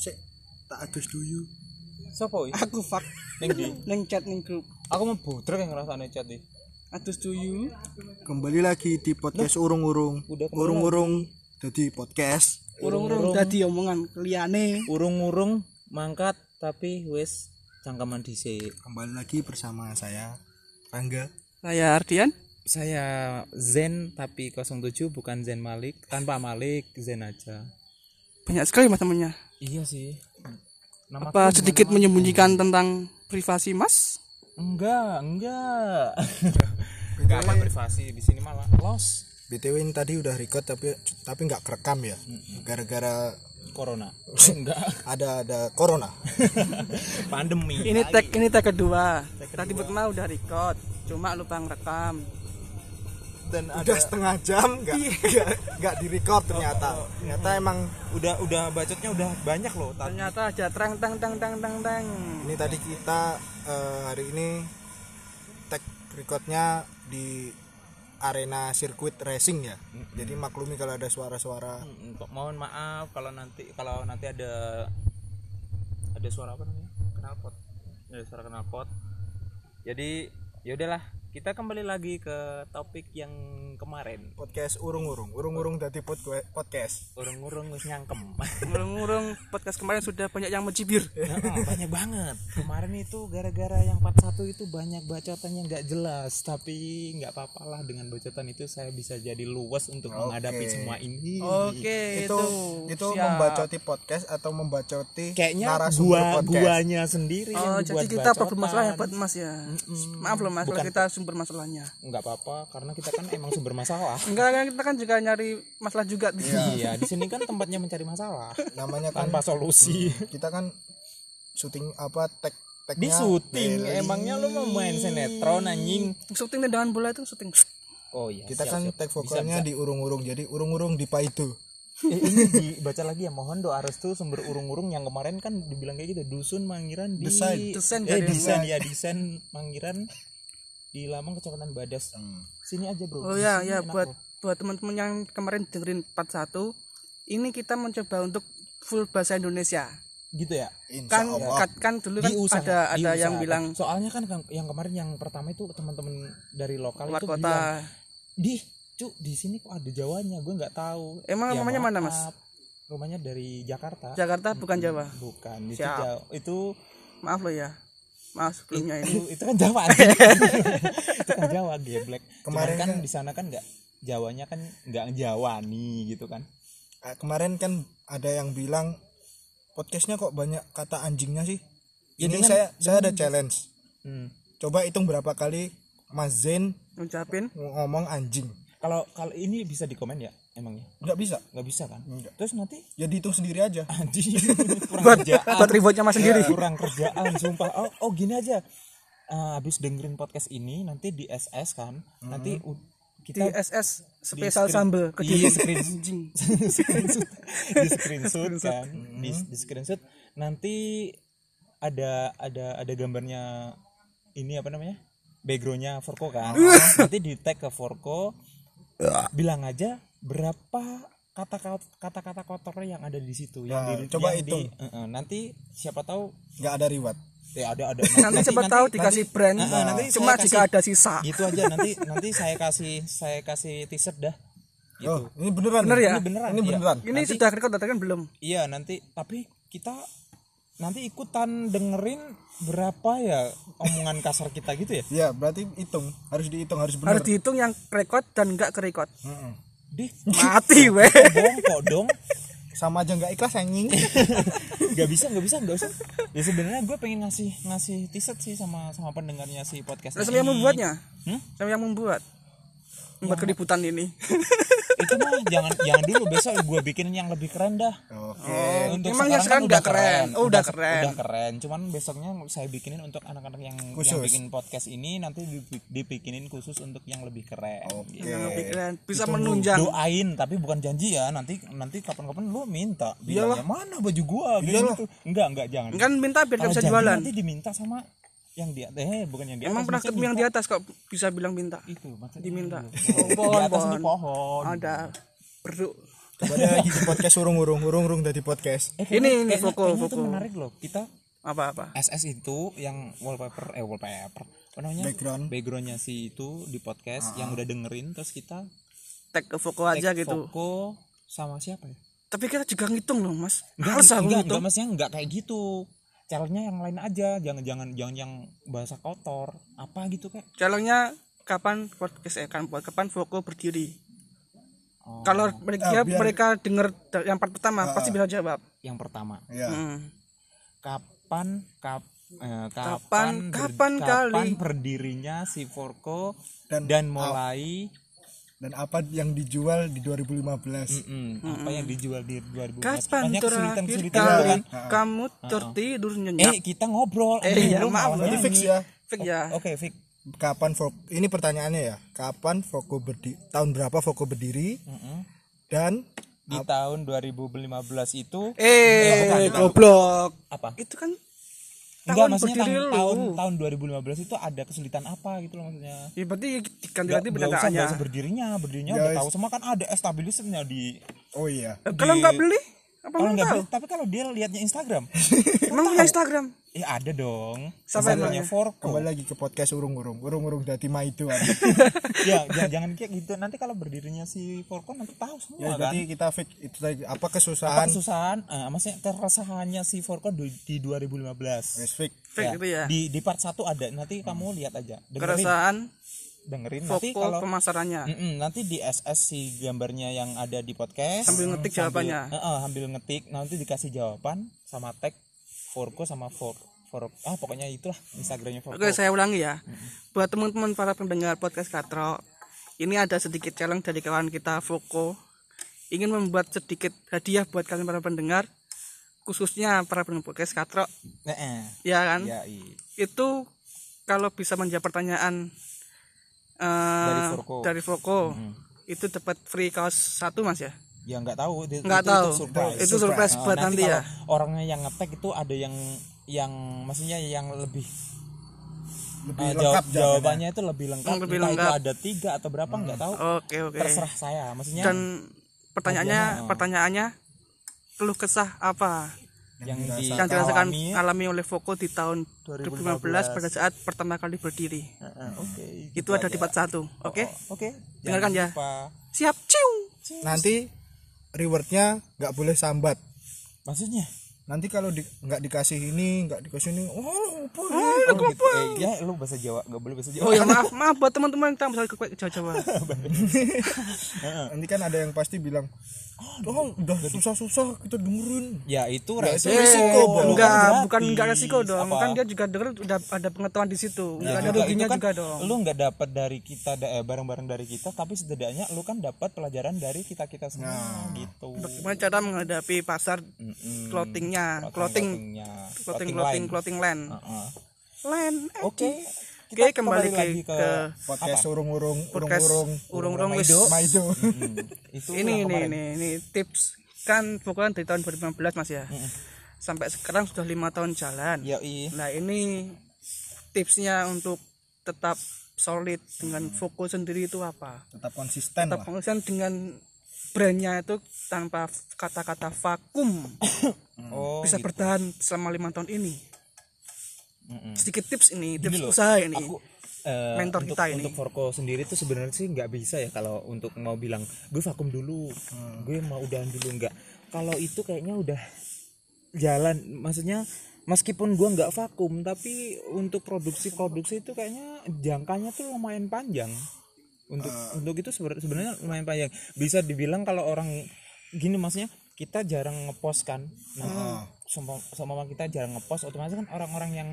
Sik, tak adus dulu. Sopo iki? Aku fuck Ning ndi? neng chat neng grup. Aku mau budrek yang ngrasane chat iki. Atus to you. Kembali lagi di podcast urung-urung. Urung-urung jadi podcast. Urung-urung dadi omongan liyane. Urung-urung mangkat tapi wis cangkeman dhisik. Kembali lagi bersama saya Rangga. Saya Ardian. Saya Zen tapi 07 bukan Zen Malik, tanpa Malik Zen aja. Banyak sekali mas temannya. Iya sih. Nama Apa sedikit menyembunyikan tentang privasi mas? enggak, enggak. enggak apa privasi di sini malah los BTW ini tadi udah record tapi tapi nggak kerekam ya. Gara-gara corona. enggak. ada ada corona. Pandemi. Ini tag ini tag kedua. Tadi pertama udah record, cuma lupa ngerekam. Dan Udah setengah jam nggak nggak nggak di record ternyata. Ternyata emang udah udah bacotnya udah banyak loh. Tadi Ternyata aja trang tang tang tang tang tang. ini tadi kita eh, hari ini tag recordnya di arena sirkuit racing ya. Jadi maklumi kalau ada suara-suara Mm, mohon maaf kalau nanti kalau nanti ada ada suara apa namanya knalpot ada suara knalpot jadi ya udahlah kita kembali lagi ke topik yang kemarin podcast urung-urung, urung-urung dari podcast. urung-urung wis nyangkem Ngurung-ngurung podcast kemarin sudah banyak yang mencibir. Nah, banyak banget kemarin itu gara-gara yang 41 itu banyak bacotan yang nggak jelas tapi nggak apa-apa lah dengan bacotan itu saya bisa jadi luas untuk menghadapi semua ini Oke, itu itu. itu Siap. membacoti podcast atau membacoti kayaknya narasumber gua podcast. guanya sendiri Oh, yang jadi kita problem masalah ya buat Mas ya. Maaf loh Mas, kalau kita sumber masalahnya. nggak apa-apa karena kita kan emang sumber masalah Enggak kan kita kan juga nyari masalah juga di sini. iya di sini kan tempatnya mencari masalah Namanya kan tanpa solusi kita kan syuting apa tag tagnya di syuting daily. emangnya lu mau main sinetron anjing Syuting tendangan bola itu syuting. oh iya Kita siap, kan siap. tag vokalnya bisa. di urung-urung. Jadi urung-urung di Paido. Eh, ini dibaca lagi ya mohon doa restu sumber urung-urung yang kemarin kan dibilang kayak gitu dusun manggiran di Desain. Desain eh, desain ya desain manggiran di Lamang kecamatan Badas sini aja bro Oh ya ya buat loh. buat teman-teman yang kemarin dengerin part 1 ini kita mencoba untuk full bahasa Indonesia. gitu ya Insya Kan Allah. kan, kan dulu kan Diusaha- ada ada yang diusahakan. bilang soalnya kan yang kemarin yang pertama itu teman-teman dari lokal luar itu kota. bilang di cu di sini kok ada Jawanya gue nggak tahu Emang Ya, rumahnya mana, Mas? rumahnya dari Jakarta Jakarta bukan Jawa. bukan itu Siap. Jawa. itu Maaf loh ya. Maaf sebelumnya itu, ini. itu kan Jawa itu kan Jawa geblek Kemarin kemarin kan di sana kan nggak Jawanya kan nggak Jawa nih gitu kan Ah, kemarin kan ada yang bilang podcastnya kok banyak kata anjingnya sih. Ya, Ini dengan- saya saya ada challenge. hmm. Coba hitung berapa kali Mas Zen Ngucapin ngomong anjing. kalau kalau ini bisa di komen ya emangnya Nggak bisa. nggak bisa kan? Nggak. terus nanti? Ya dihitung sendiri aja. anjing. Kurang buat kerjaan buat rewardnya mas sendiri. kurang kerjaan sumpah. Oh, oh gini aja. Eh, habis dengerin podcast ini nanti di SS kan nanti u- Di kita SS spesial screen- sambel di kediri. screen Anjing. screenshot di screenshot. kan. Di, di screenshot nanti ada ada ada gambarnya ini apa namanya? Backgroundnya Forko kan. Nanti di tag ke Forko. Bilang aja berapa kata kata-kata kotor yang ada di situ yang Nah, di, coba yang di- hitung. eh, eh, nanti siapa tahu Nggak ada reward. ya ada ada Nanti siapa tahu dikasih brand. Ah, ah, nanti Cuma saya jika kasih- ada sisa. gitu aja nanti nanti saya kasih saya kasih t-shirt dah gitu Oh, ini beneran. Bener ya? ini beneran Ini iya. beneran. Ini Nanti- sudah atau kan belum? Iya nanti tapi kita nanti ikutan dengerin berapa ya omongan kasar kita gitu ya? Ya, berarti hitung. Harus dihitung, harus bener. Harus dihitung yang record dan enggak ke record. Mm-mm. Dih, Mati weh. bongkok dong. Sama aja nggak ikhlas anjing. Gak bisa, gak bisa, gak usah. Ya sebenarnya gue pengen ngasih ngasih t-shirt sih sama sama pendengarnya si podcast. Lah siapa yang membuatnya? Hmm? Yang membuat? Membuat keributan ini. Itu mah jangan jangan dulu besok gue bikin yang lebih keren dah. Oke. Untuk Emang yang sekarang udah keren. Oh, udah keren. Udah keren. Cuman besoknya saya bikinin untuk anak-anak yang Khusus. yang bikin podcast ini nanti dibi- dibikinin khusus untuk yang lebih keren. Gitu. Yang lebih keren. Bisa Ditunggu. menunjang. doain tapi bukan janji ya nanti nanti kapan-kapan lu minta bilangnya mana baju gua gitu enggak enggak jangan Kan minta biar bisa jualan. nanti diminta sama yang di eh bukan yang di Emang atas, pernah maksudnya ketemu yang di atas kok bisa bilang minta? itu maksudnya Diminta. gitu. Oh, di pohon, atas di pohon. pohon Ada berduk kembali lagi ke podcast urung-urung urung-urung dari podcast Eh, Ini, ini, itu Foko. menarik loh. Kita Apa-apa? SS itu yang wallpaper eh wallpaper apa namanya Background. backgroundnya si itu di podcast yang udah dengerin terus kita Tag ke Foko aja tag gitu. Foko sama siapa ya Tapi kita juga ngitung loh, Mas. enggak Harus aku enggak, ngitung. enggak maksudnya enggak kayak gitu challenge-nya yang lain aja jangan jangan jangan yang bahasa kotor apa gitu kayak Challenge-nya kapan podcast eh, kan kapan Foko berdiri. Oh. Kalau mereka Ah, biar- mereka denger da- yang part pertama pasti bisa jawab. yang pertama ya Hmm. kapan kap eh, Kapan- kapan ber- kapan kali? berdirinya si Forko Dan- dan, mulai dan apa yang dijual di 2015 mm, apa yang dijual di 2015 Kapan banyak terakhir kesulitan-kesulitan kali kan? Kamu tertidur nyenyak? eh kita ngobrol. Eh, iya, belum maaf, nyanyi. fix ya. Fik ya. oke fix. Kapan Fok ini pertanyaannya ya. Kapan Foko berdiri tahun berapa Foko berdiri? Mm-mm. dan di tahun 2015 itu Eh, goblok. apa? Itu kan enggak tahun maksudnya tahun, lu. tahun tahun 2015 itu ada kesulitan apa gitu loh maksudnya Ya berarti diganti Nggak- ganti nggak usah, pendataannya. nggak usah berdirinya berdirinya Ya, udah tahu semua kan ada stabilisnya di oh iya Eh, Kalau nggak beli, apa kalau nggak beli tapi kalau dia lihatnya Instagram Emang punya Instagram? Eh ada dong. Instagramnya emangnya? Forko. Kembali lagi ke podcast urung-urung. Urung-urung dari Maido ya jangan, jangan kayak gitu. Nanti kalau berdirinya si Forko nanti tahu semua ya kan? jadi kita fix itu tadi apa apa kesusahan? Kesusahan eh, maksudnya keresahannya si Forko di, di 2015 wis fix. Fake Ya, gitu ya. di di part 1 ada. Nanti kamu lihat aja. Dengerin. Keresahan dengerin. Nanti Foko kalau pemasarannya. Mm-mm, nanti di SS si gambarnya yang ada di podcast. Sambil ngetik jawabannya. Eh, eh, sambil ngetik. Nanti dikasih jawaban sama tag Forko sama For For ah pokoknya itulah Instagramnya Forko Oke, saya ulangi ya. Buat teman-teman para pendengar podcast Katro, ini ada sedikit challenge dari kawan kita Foko. Ingin membuat sedikit hadiah buat kalian para pendengar, khususnya para pendengar podcast Katro, eh. ya kan? ya. Itu kalau bisa menjawab pertanyaan eh, Dari Foko. dari Foko, itu dapat free kaos satu mas ya? Ya nggak tahu itu, Nggak itu- tahu. itu surprise Itu surprise Eh, buat nanti ya. kalau orangnya yang ngetek itu ada yang yang maksudnya yang lebih lebih eh, lengkap jawab- jawabannya. jawabannya itu lebih lengkap Lebih lengkap. itu ada tiga atau berapa nggak tahu Oke oke. terserah saya maksudnya Dan pertanyaannya Hadiahnya, oh. pertanyaannya keluh kesah apa yang di yang dirasakan alami. alami oleh Foko di tahun 2015 pada saat pertama kali berdiri. Eh, eh, oke Itu ada di part 1. Oke? oke Dengarkan ya. lupa. Siap, ciu. nanti rewardnya nggak boleh sambat. Maksudnya nanti kalau di, nggak dikasih ini nggak dikasih ini oh apa ini? oh, gitu. eh, ya lu bahasa Jawa nggak boleh bahasa Jawa Oh ya maaf, maaf buat teman-teman yang bisa ke Jawa-Jawa. nanti kan ada yang pasti bilang oh udah susah-susah kita dengerin ya itu Ya, resiko kan enggak, bukan enggak resiko dong. Apa? Kan dia juga denger udah ada pengetahuan di situ. Ya, Enggak ada ruginya kan juga dong. lu nggak dapat dari kita da- eh, barang-barang dari kita tapi setidaknya lu kan dapat pelajaran dari kita kita semua Nah. gitu Bagaimana cara menghadapi pasar Mm-mm. clothingnya, Clothing- clothing, clothingnya. clothing, Clothing clothing, clothing land, land. eh, oke Oke, kita kembali lagi ke, ke, podcast urung-urung podcast urung-urung urung-urung wis. Maido Mm, itu Ini ini ini ini tips kan pokoknya dari tahun 2015 Mas ya. Sampai sekarang sudah lima tahun jalan. ya i Nah ini tipsnya untuk tetap solid dengan fokus sendiri itu apa? tetap konsisten Tetap lah konsisten dengan brandnya itu tanpa kata-kata vakum oh bisa gitu. bertahan selama lima tahun ini. Mm-mm. Sedikit tips ini, Gini tips loh, usaha ini. aku eh, Mentor untuk, kita ini. untuk Forko sendiri tuh sebenarnya sih nggak bisa ya kalau untuk mau bilang gue vakum dulu gue mau udahan dulu nggak kalau itu kayaknya udah jalan maksudnya meskipun gua nggak vakum tapi untuk produksi produksi itu kayaknya jangkanya tuh lumayan panjang untuk untuk itu sebenarnya lumayan panjang. Bisa dibilang kalau orang gini maksudnya kita jarang ngepost kan. Nah sama sama kita jarang ngepost otomatis kan orang-orang yang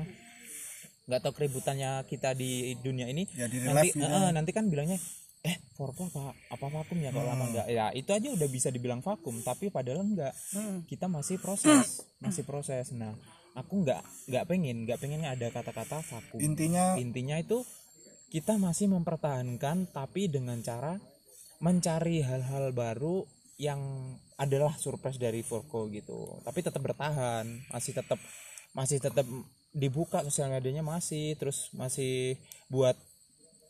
nggak tahu keributannya kita di dunia ini Ya, di nanti eh, nanti kan bilangnya eh Forko apa apa vakum ya kalau lama Hmm. nggak? Ya itu aja udah bisa dibilang vakum tapi padahal enggak Hmm. kita masih proses masih proses. Nah aku nggak nggak pengen nggak pengen ada kata-kata vakum. Intinya intinya itu kita masih mempertahankan tapi dengan cara mencari hal-hal baru yang adalah surprise dari Forko gitu tapi tetap bertahan masih tetap masih tetap dibuka sosial medianya masih terus masih buat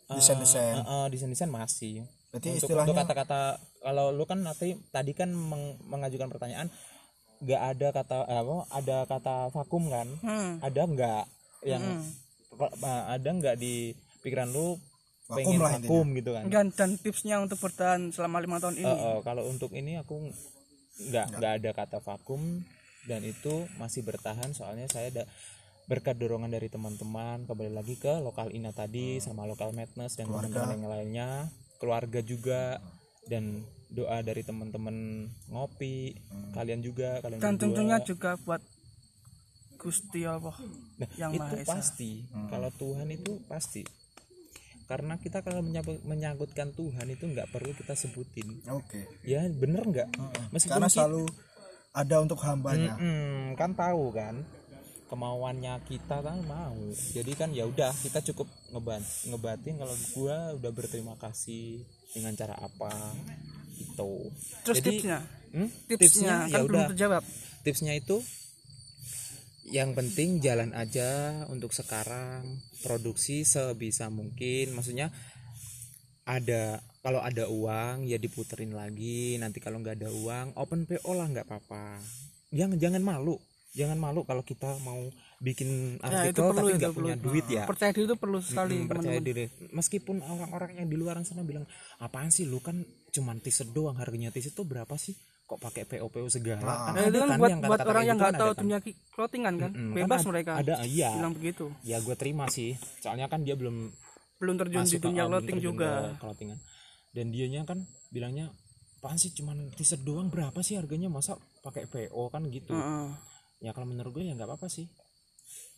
eh, Desain-desain. eh, eh, desain-desain masih Berarti untuk, istilahnya- untuk kata-kata kalau lu kan nanti tadi kan meng- mengajukan pertanyaan nggak ada kata eh, apa ada kata vakum kan Hmm. ada nggak yang pa- ada nggak di pikiran lu pengen lah vakum gitu kan. Dan, dan tipsnya untuk bertahan selama lima tahun ini. Eh, eh, kalau untuk ini aku nggak nggak. ada kata vakum dan itu masih bertahan soalnya saya ada berkat dorongan dari teman-teman kembali lagi ke lokal ina tadi sama lokal madness dan teman-teman yang lainnya keluarga juga dan doa dari teman-teman ngopi kalian juga kalian dan tentunya juga buat Gusti Allah Nah, yang itu Maha Esa. pasti. Kalau Tuhan itu pasti karena kita kalau menyambut- menyangkutkan Tuhan itu nggak perlu kita sebutin. Oke. Ya bener nggak? Meskipun karena kita- selalu ada untuk hambanya. Mm-mm, kan tahu kan? Kemauannya kita kan mau. Jadi kan ya udah kita cukup ngebat ngebatin kalau gua udah berterima kasih dengan cara apa itu Terus Jadi, tipsnya, hmm, tipsnya, ya kan belum udah. terjawab. tipsnya itu yang penting jalan aja untuk sekarang. Produksi sebisa mungkin. Maksudnya ada kalau ada uang ya diputerin lagi. Nanti kalau nggak ada uang open PO lah nggak apa-apa. Jangan jangan malu. Jangan malu kalau kita mau bikin Ya, itu artikel perlu, tapi itu nggak punya perlu. duit ya. Percaya diri itu perlu sekali Mm, percaya teman-teman. diri. Meskipun orang-orang yang di luar sana bilang apaan sih lu? Kan cuman t-shirt doang harganya t-shirt tuh berapa sih kok pakai PO PO segala? Nah, itu kan ada buat yang buat orang yang gitu nggak kan tahu kan. dunia clothingan kan, Mm, bebas kan mereka ada iya. bilang begitu. ya gue terima sih. Soalnya kan dia belum Belum terjun di dunia clothing juga. clothingan. Dan dianya kan bilangnya apaan sih cuman t-shirt doang berapa sih harganya? Masa pakai PO kan gitu. Heeh. ya kalau menurut gue ya nggak apa-apa sih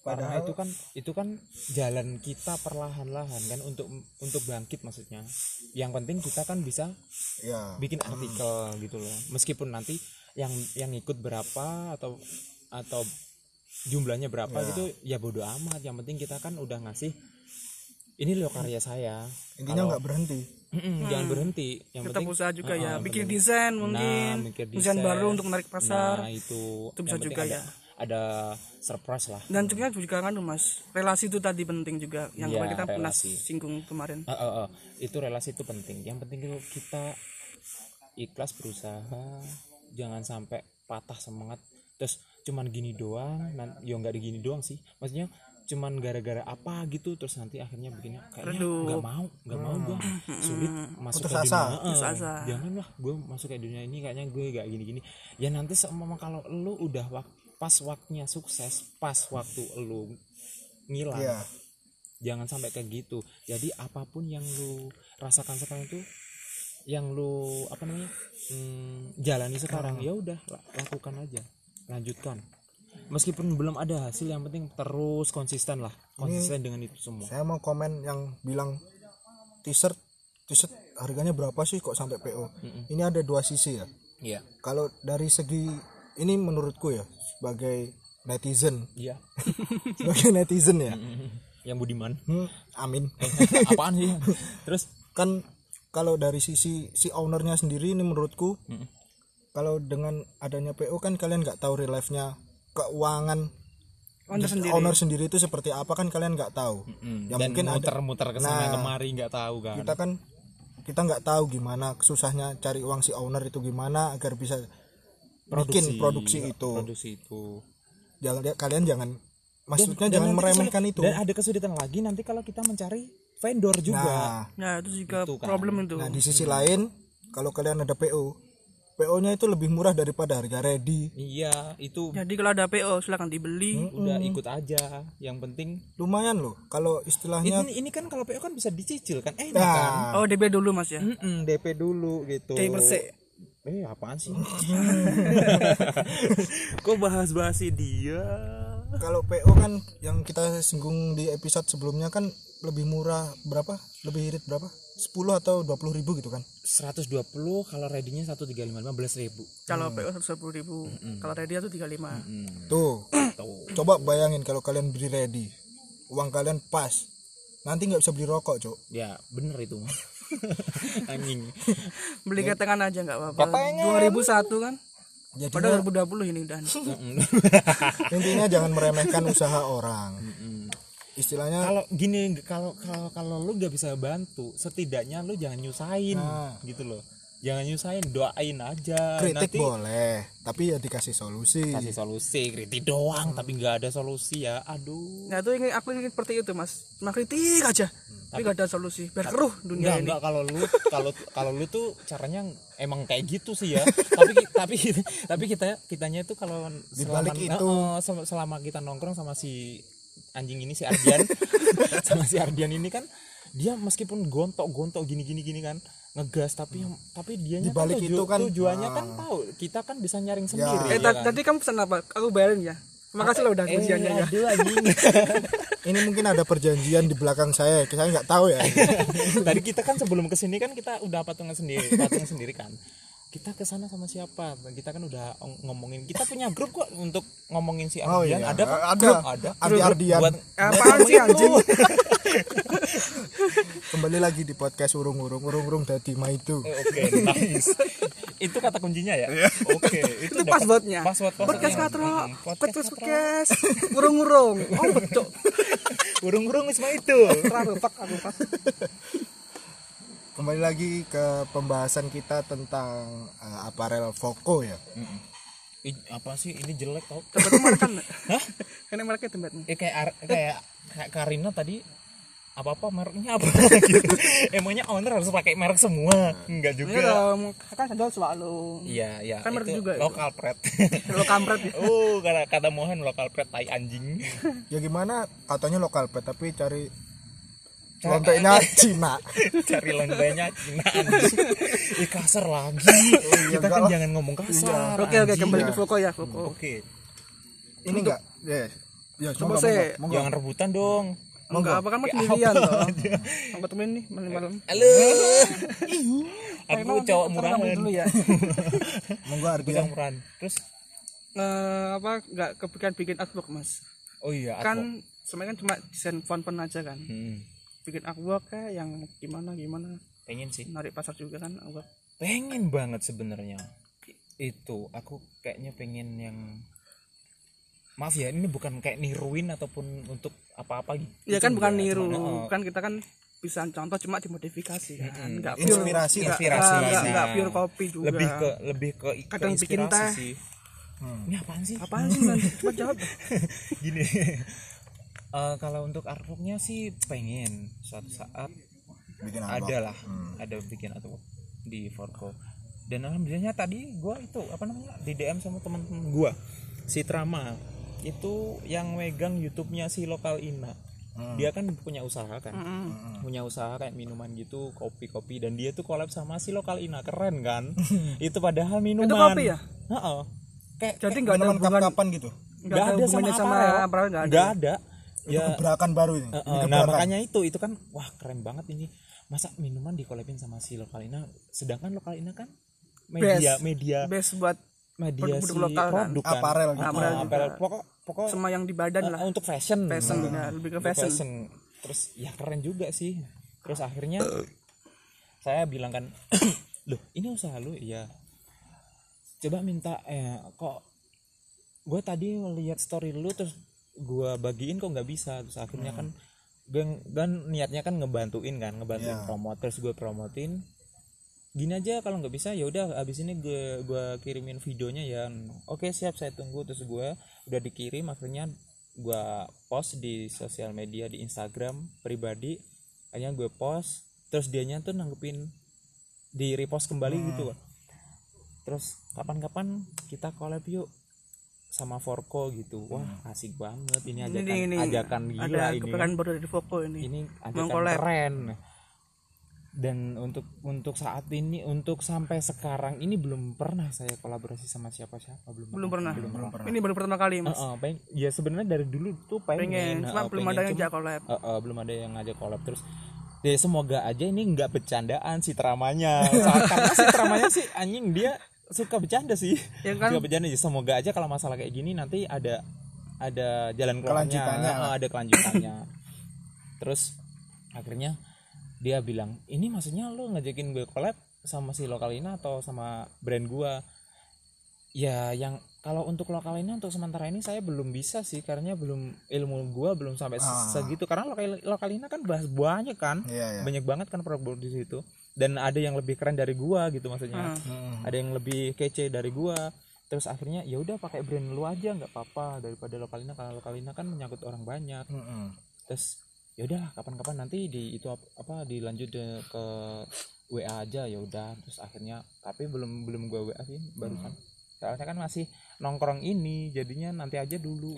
karena itu kan itu kan jalan kita perlahan-lahan kan untuk untuk bangkit maksudnya. Yang penting kita kan bisa ya. bikin artikel gitu loh. Meskipun nanti yang yang ikut berapa atau atau jumlahnya berapa gitu ya bodo amat. Yang penting kita kan udah ngasih ini loh karya saya. Intinya nggak berhenti. Mm-mm, jangan berhenti. Yang Tetap penting usaha juga ya, Ah, bikin desain Nah, mungkin, mikir desain baru untuk menarik pasar. nah itu. Itu bisa juga ada, ya. Ada surprise lah. Dan juga juga kan tuh mas, relasi itu tadi penting juga. Yang kemarin kita pernah singgung kemarin. Ah, ah, ah. itu relasi itu penting. Yang penting itu kita ikhlas berusaha jangan sampai patah semangat. Terus cuman gini doang nan ya nggak ada gini doang sih. Maksudnya cuman gara-gara apa gitu terus nanti akhirnya bikinnya kayaknya nggak mau nggak mau gua. Sulit masuk Putus ke asa. dunia. Eh, jangan lah gue masuk ke dunia ini kayaknya gue gak gini-gini. Ya nanti seumpama kalau lu udah wak- pas waktunya sukses pas waktu lu ngilang. Iya. jangan sampai kayak gitu. Jadi apa pun yang lu rasakan sekarang itu yang lu apa namanya hmm, jalani sekarang ya udah la- lakukan aja. Lanjutkan. Meskipun belum ada hasil yang penting terus konsisten lah. Konsisten dengan itu semua. saya mau komen yang bilang t-shirt t-shirt harganya berapa sih kok sampai PO ini ada dua sisi ya. Iya. Kalau dari segi ini menurutku ya sebagai netizen. Iya. Sebagai netizen ya. Yang budiman. Hmm, amin. Apaan sih? Terus? Kan kalau dari sisi si ownernya sendiri ini menurutku kalau dengan adanya PO kan kalian nggak tahu real life-nya keuangan Owner di- sendiri. owner sendiri itu seperti apa kan kalian nggak tahu. Mm, ya dan mungkin ada muter-muter ke sana Nah, kemari nggak tahu kan. kita kan kita nggak tahu gimana susahnya cari uang si owner itu gimana agar bisa bikin produksi iya, itu. produksi itu. Jangan ya, kalian jangan maksudnya Dan jangan meremehkan kesulit- itu. dan ada kesulitan lagi nanti kalau kita mencari vendor juga. Nah Nah itu juga Itu kan. problem itu. nah di sisi lain kalau kalian ada PO PO nya itu lebih murah daripada harga ready. Iya itu. Jadi kalau ada PO silakan dibeli. udah ikut aja. Yang penting lumayan loh kalau istilahnya ini, ini kan kalau PO kan bisa dicicil kan eh kan? Nah Oh DP dulu mas ya. Mm-mm, DP dulu gitu. DP persik. Eh apaan sih? Kok bahas-bahas dia? Kalau PO kan yang kita singgung di episode sebelumnya kan lebih murah berapa? Lebih irit berapa? 10 atau 20 ribu gitu kan? 120 kalau ready-nya 135 15 ribu. Kalau PO seratus sepuluh ribu, kalau ready itu tiga lima. tuh. Tuh. Coba bayangin kalau kalian beli ready uang kalian pas nanti nggak bisa beli rokok cok ya bener itu anjing Beli ketengan aja nggak apa-apa. Ketengan. Dua ribu satu kan. jadi Padahal 2020 ini dan. intinya jangan meremehkan usaha orang istilahnya kalau gini kalau kalau kalau lu nggak bisa bantu setidaknya lu jangan nyusahin Nah. gitu loh jangan nyusahin doain aja. Kritik nanti boleh tapi ya dikasih solusi. Kasih solusi kritik doang tapi nggak ada solusi ya. Aduh. Nah itu ingin aku ingin seperti itu mas, cuma kritik aja, tapi gak ada solusi, biar keruh dunia Enggak, ini. enggak kalau lu kalau kalau lu tuh caranya emang kayak gitu sih ya. tapi tapi tapi kita kitanya itu kalau selama itu. Sel- selama kita nongkrong sama si anjing ini si Ardian. Sama si Ardian ini kan dia meskipun gontok-gontok gini-gini gini kan ngegas tapi yang tapi dia Di balik itu kan, tujuannya ah. kan tahu kita kan bisa nyaring sendiri Eh ya kan? tadi kamu pesan apa? Aku bayarin ya. Terima kasih loh udah eh, ujiannya ya. ini mungkin ada perjanjian di belakang saya saya nggak tahu ya tadi kita kan sebelum ke sini kan kita udah patungan sendiri patung sendiri kan kita ke sana sama siapa kita kan udah ong- ngomongin kita punya grup kok untuk ngomongin si Oh, Ardian iya. ada kan Ada. grup ada Ardi Grup Ardian. buat Apaan sih anjing? kembali lagi di podcast urung-urung urung-urung dadi maidu Eh, oke nice itu kata kuncinya ya oke itu Itu udah passwordnya. password Podcast katro, podcast podcast, urung-urung. Oh betul. urung-urung Wisma itu Terlalu pak aku pak. Kembali lagi ke pembahasan kita tentang eh, aparel Voco ya Ih, apa sih ini jelek tau Tempat mereka. Hah? Ini mereka tempatnya. eh kayak kayak kayak Karina tadi apa apa mereknya apa gitu. emangnya owner harus pakai merek semua enggak Ini juga dong, kan sandal selalu. Iya, iya. Kan merek juga. Lokal pret. Lo kampret ya. oh, kata kata Mohan lokal pret tai anjing. ya gimana katanya lokal pet tapi cari lontenya Cina Cari lembenya Cina. Ih, kasar lagi. Kita kan jangan ngomong kasar. Oke oke kembali ke Foko ya Foko. Oke. ini enggak ya ya Coba monggo, saya. Jangan rebutan dong. Enggak apa kan mas sendirian toh. Aku temenin nih malam-malam. Halo. Aku cowok murahan. dulu ya. monggo Ardian cowok murahan. Terus Eh, apa nggak kepikiran bikin artwork mas? oh iya. Kan sebenarnya kan cuma desain font-font aja kan. Hmm, Bikin artwork kayak yang gimana gimana. pengen sih. Narik pasar juga kan artwork. pengen banget sebenarnya itu aku kayaknya pengen yang maaf ya ini bukan kayak niruin ataupun untuk apa-apa gitu Iya kan bukan niru, cuman, oh, kan kita kan bisa contoh cuma dimodifikasi kan. Enggak Inspirasi enggak, inspirasi enggak, nah. pure copy juga. lebih ke lebih ke, ke Kadang bikin inspirasi teh. sih ini apaan sih apaan sih? Coba jawab. gini Eh, kalau untuk artworknya sih pengen suatu saat bikin apa ada lah ada bikin artwork di Forko. Dan alhamdulillahnya tadi gua itu apa namanya di DM sama teman-teman gua si Trama itu yang megang YouTube-nya si lokal Ina. Dia kan punya usaha kan? Punya usaha kayak minuman gitu kopi-kopi dan dia tuh collab sama si lokal Ina. Keren kan? Itu padahal minuman. Kopi ya? Heeh. kayak Jadi enggak ada minuman hubungan kapan gitu? enggak nggak ada ada sama sama aparel aparel enggak ada. nggak ada itu ya gebrakan baru ini Ini eh, nah makanya itu itu kan wah keren banget ini masa minuman dikolabin sama si lokalina sedangkan lokalina kan media Best. media Best buat media produk si lokal kan. produk kan Aparel gitu. Aparel juga. aparel. pokok pokok sama yang di badan eh, lah. untuk fashion Fashion Nah, ya, lebih ke untuk fashion. terus ya keren juga sih terus akhirnya saya bilang kan loh ini usaha lu iya coba minta eh kok gue tadi lihat story lu terus gue bagiin kok nggak bisa. Terus akhirnya kan gue kan niatnya kan ngebantuin kan ngebantuin Iya. promote. Terus gue promotin. Gini aja kalau nggak bisa ya udah abis ini gue gua kirimin videonya ya. Oke siap saya tunggu. Terus gue udah dikirim akhirnya gue post di sosial media di Instagram pribadi. Akhirnya gue post terus dianya tuh nanggepin di repost kembali Hmm. gitu. Terus kapan-kapan kita collab yuk sama Forko gitu. Wah asik banget ini ajakan Hmm. Ini. ini ajakan gila ada ini kepikiran baru dari Foko ini. ini ajakan keren. Dan untuk untuk saat ini untuk sampai sekarang ini belum pernah saya kolaborasi sama siapa-siapa. Belum Belum pernah. belum pernah. Ini baru pertama kali Mas. Heeh, peng- ya sebenarnya dari dulu tuh pengen, Pengen, cuma heeh, belum pengen, ada yang cuma- ajak collab. Heeh, belum ada yang ngajak collab. Terus ya semoga aja ini nggak bercandaan si tramanya. Sa- karena si tramanya sih anjing dia suka bercanda sih. Ya kan? suka bercanda ya semoga aja kalau masalah kayak gini nanti ada ada jalan keluarnya. Kelanjutannya Heeh, ada kelanjutannya. Terus akhirnya dia bilang ini maksudnya lu ngajakin gue collab sama si lokalina atau sama brand gua? Ya yang kalau untuk lokalina untuk sementara ini saya belum bisa sih karena belum ilmu gua belum sampai Ah. segitu. Karena lokal lokalina kan bahas banyak kan? Iya, iya. banyak banget kan produk di situ dan ada yang lebih keren dari gua gitu maksudnya. Hmm. ada yang lebih kece dari gua. Terus akhirnya ya udah pakai brand lu aja nggak apa-apa. Daripada lokalina karena lokalina kan menyangkut orang banyak. Mm-mm. terus ya udahlah kapan-kapan nanti di itu ap- apa dilanjut de- ke WA aja ya udah. Terus akhirnya tapi belum belum gua WA sih barusan. Soalnya kan masih nongkrong ini jadinya nanti aja dulu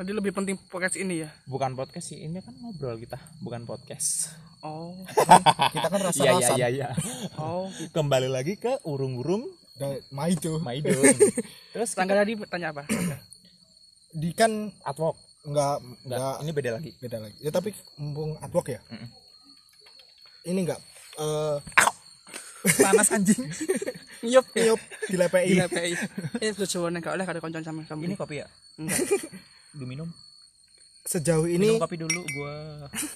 Jadi lebih penting podcast ini ya. bukan podcast sih ini kan ngobrol kita bukan podcast Oh. kita kan iya iya rasa-rasan iya iya Oh. kembali lagi ke urung-urung Da- ma itu Maido terus Rangga tadi tanya apa? di kan advok nggak enggak nggak ini beda lagi beda lagi ya tapi mumpung advok ya Mm-mm. ini nggak eh panas anjing Nyup tiup dilepei Gila PI. Eh tujuannya gak oleh kada koncoan sama sama. ini kopi ya Enggak. Lu minum sejauh minum ini kopi dulu gua.